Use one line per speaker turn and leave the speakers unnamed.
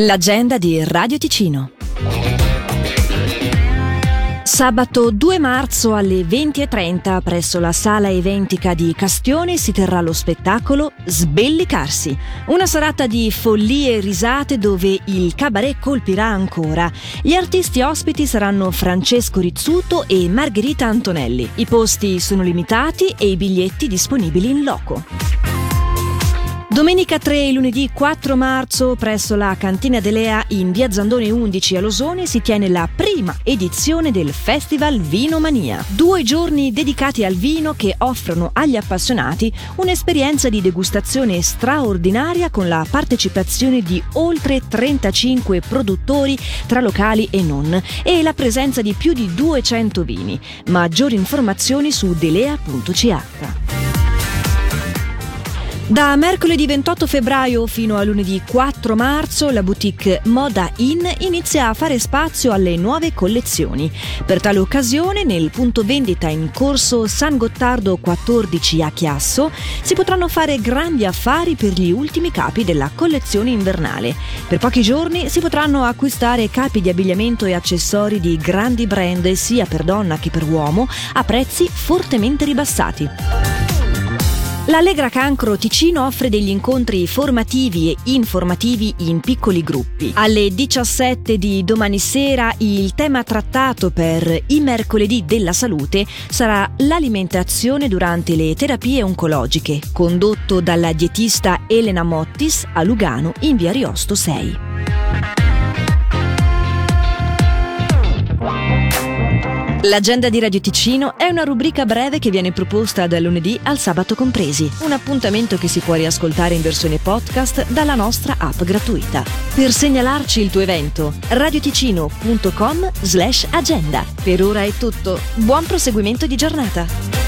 L'agenda di Radio Ticino. Sabato 2 marzo alle 20.30 presso la sala eventica di Castione si terrà lo spettacolo Sbellicarsi, una serata di follie e risate dove il cabaret colpirà ancora. Gli artisti ospiti saranno Francesco Rizzuto e Margherita Antonelli. I posti sono limitati e i biglietti disponibili in loco. Domenica 3 e lunedì 4 marzo presso la Cantina Delea in via Zandone 11 a Losone si tiene la prima edizione del Festival Vino Mania. Due giorni dedicati al vino che offrono agli appassionati un'esperienza di degustazione straordinaria con la partecipazione di oltre 35 produttori tra locali e non e la presenza di più di 200 vini. Maggiori informazioni su delea.ch. Da mercoledì 28 febbraio fino a lunedì 4 marzo la boutique Moda In inizia a fare spazio alle nuove collezioni. Per tale occasione nel punto vendita in corso San Gottardo 14 a Chiasso si potranno fare grandi affari per gli ultimi capi della collezione invernale. Per pochi giorni si potranno acquistare capi di abbigliamento e accessori di grandi brand sia per donna che per uomo a prezzi fortemente ribassati. L'Allegra Cancro Ticino offre degli incontri formativi e informativi in piccoli gruppi. Alle 17 di domani sera il tema trattato per i mercoledì della salute sarà l'alimentazione durante le terapie oncologiche, condotto dalla dietista Elena Mottis a Lugano in via Riosto 6. L'agenda di Radio Ticino è una rubrica breve che viene proposta dal lunedì al sabato compresi. Un appuntamento che si può riascoltare in versione podcast dalla nostra app gratuita. Per segnalarci il tuo evento, radioticino.com slash agenda. Per ora è tutto. Buon proseguimento di giornata.